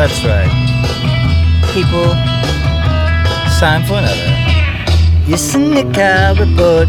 That's right. People, sign for another. It's a Nick Kyle report.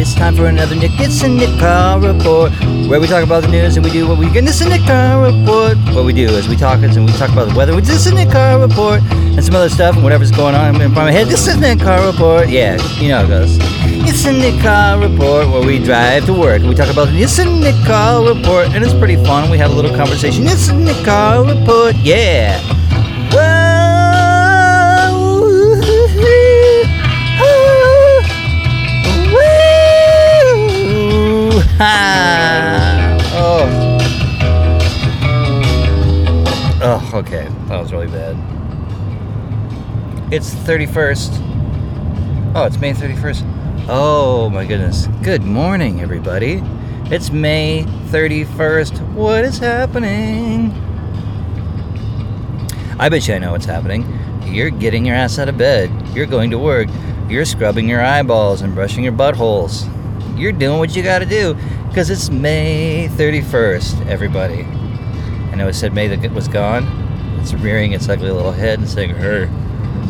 It's time for another Nick. It's a Nick Kyle report, where we talk about the news and we do what we can. It's a Nick Kyle report. What we do is we talk and we talk about the weather. It's a Nick Kyle report and some other stuff and whatever's going on in my head. This is a Nick Kyle report. Yeah, you know it goes. It's a Nick Kyle report where we drive to work and we talk about it's a Nick Kyle report and it's pretty fun. We have a little conversation. It's a Nick Kyle report. Yeah. Ah. Oh. Oh, okay. That was really bad. It's 31st. Oh, it's May 31st. Oh, my goodness. Good morning, everybody. It's May 31st. What is happening? I bet you I know what's happening. You're getting your ass out of bed. You're going to work. You're scrubbing your eyeballs and brushing your buttholes. You're doing what you gotta do because it's May 31st, everybody. I know it said May that was gone. It's rearing its ugly little head and saying, Hey,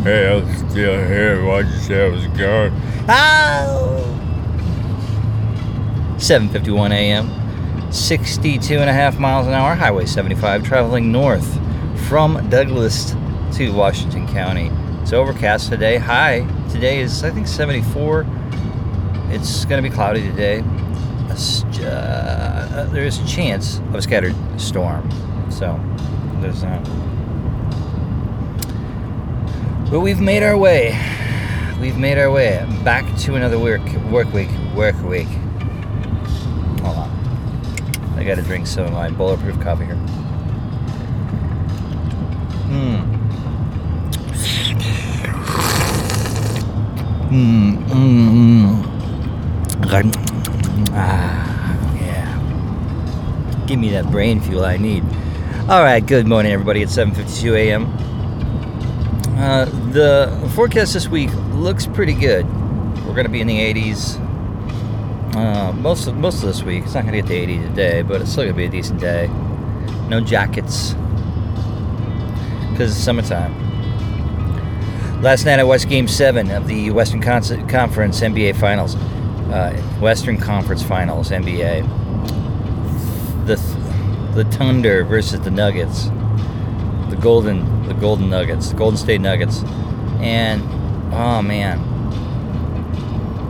hey, I was still here. Why'd you say I was gone? Ow! 7:51 a.m. 62 and a half miles an hour, Highway 75, traveling north from Douglas to Washington County. It's overcast today. High today is I think 74. It's going to be cloudy today. Uh, there is a chance of a scattered storm. So there's that. But we've made our way. We've made our way back to another work work week. Work week. Hold on. I got to drink some of my bulletproof coffee here. Hmm. Mm, mm, mm. Ah, yeah. Give me that brain fuel I need. All right, good morning, everybody. It's 7:52 a.m. Uh, the forecast this week looks pretty good. We're going to be in the 80s. Uh, most of, most of this week. It's not going to get to 80 today, but it's still going to be a decent day. No jackets because it's summertime. Last night I watched Game Seven of the Western Con- Conference NBA Finals. Uh, Western Conference Finals NBA. The the Thunder versus the Nuggets. The Golden the Golden Nuggets, the Golden State Nuggets, and oh man,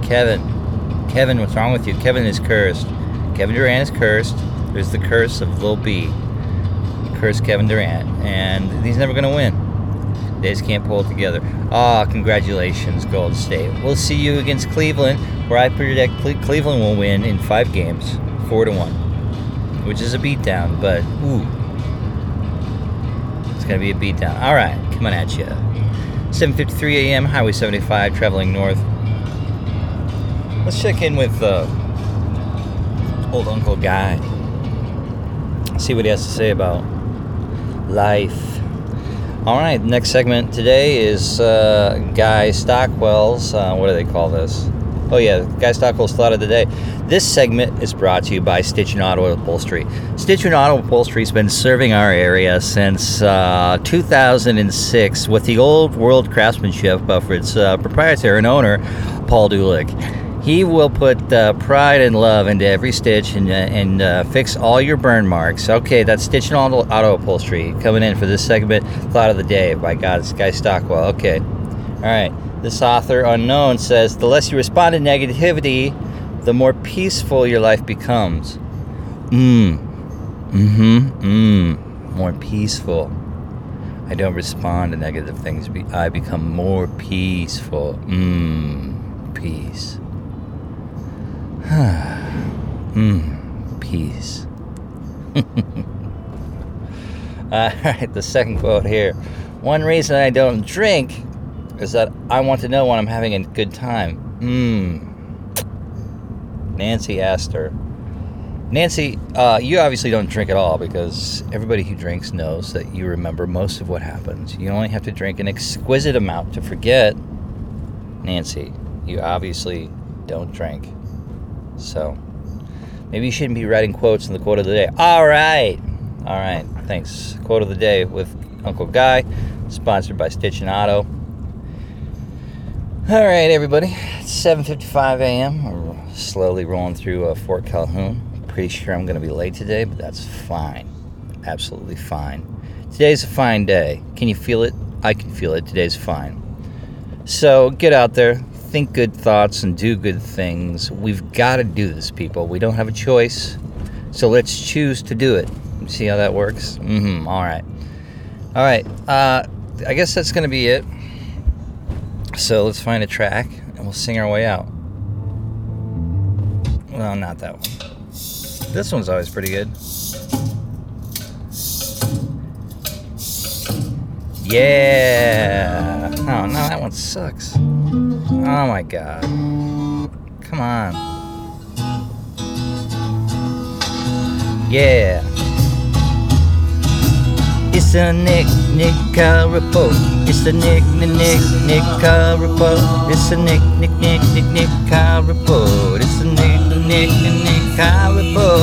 Kevin, Kevin, what's wrong with you? Kevin is cursed. Kevin Durant is cursed. There's the curse of Lil B. Curse Kevin Durant, and he's never gonna win. They just can't pull it together. Ah, congratulations, Golden State. We'll see you against Cleveland, where I predict Cle- Cleveland will win in five games, four to one, which is a beatdown. But ooh, it's gonna be a beatdown. All right, coming at you. 7:53 a.m. Highway 75, traveling north. Let's check in with uh, old Uncle Guy. See what he has to say about life. All right, next segment today is uh, Guy Stockwell's. Uh, what do they call this? Oh yeah, Guy Stockwell's thought of the day. This segment is brought to you by Stitch and Auto Upholstery. Stitch and Auto Upholstery has been serving our area since uh, 2006 with the old world craftsmanship of its uh, proprietor and owner, Paul Dulick. He will put uh, pride and love into every stitch and, uh, and uh, fix all your burn marks. Okay, that's stitching and Auto, Auto Upholstery coming in for this segment, Thought of the Day by God's Guy Stockwell. Okay, all right. This author, unknown, says the less you respond to negativity, the more peaceful your life becomes. Mmm. Mm hmm. Mmm. More peaceful. I don't respond to negative things. I become more peaceful. Mmm. Peace. Mmm. Peace. All right, the second quote here. One reason I don't drink is that I want to know when I'm having a good time. Mmm. Nancy Astor. Nancy, uh, you obviously don't drink at all because everybody who drinks knows that you remember most of what happens. You only have to drink an exquisite amount to forget. Nancy, you obviously don't drink. So, maybe you shouldn't be writing quotes in the quote of the day. All right. All right. Thanks. Quote of the day with Uncle Guy, sponsored by Stitch and Auto. All right, everybody. It's 7:55 a.m. We're slowly rolling through uh, Fort Calhoun. Pretty sure I'm going to be late today, but that's fine. Absolutely fine. Today's a fine day. Can you feel it? I can feel it. Today's fine. So get out there, think good thoughts, and do good things. We've got to do this, people. We don't have a choice. So let's choose to do it. See how that works? Mm-hmm. All right. All right. Uh, I guess that's going to be it. So let's find a track and we'll sing our way out. Well, not that one. This one's always pretty good. Yeah. Oh, no, that one sucks. Oh my god. Come on. Yeah. It's a Nick Nick car report. It's a Nick Nick Nick Nick car report. It's a Nick Nick Nick Nick Nick car report. It's a Nick Nick Nick car report.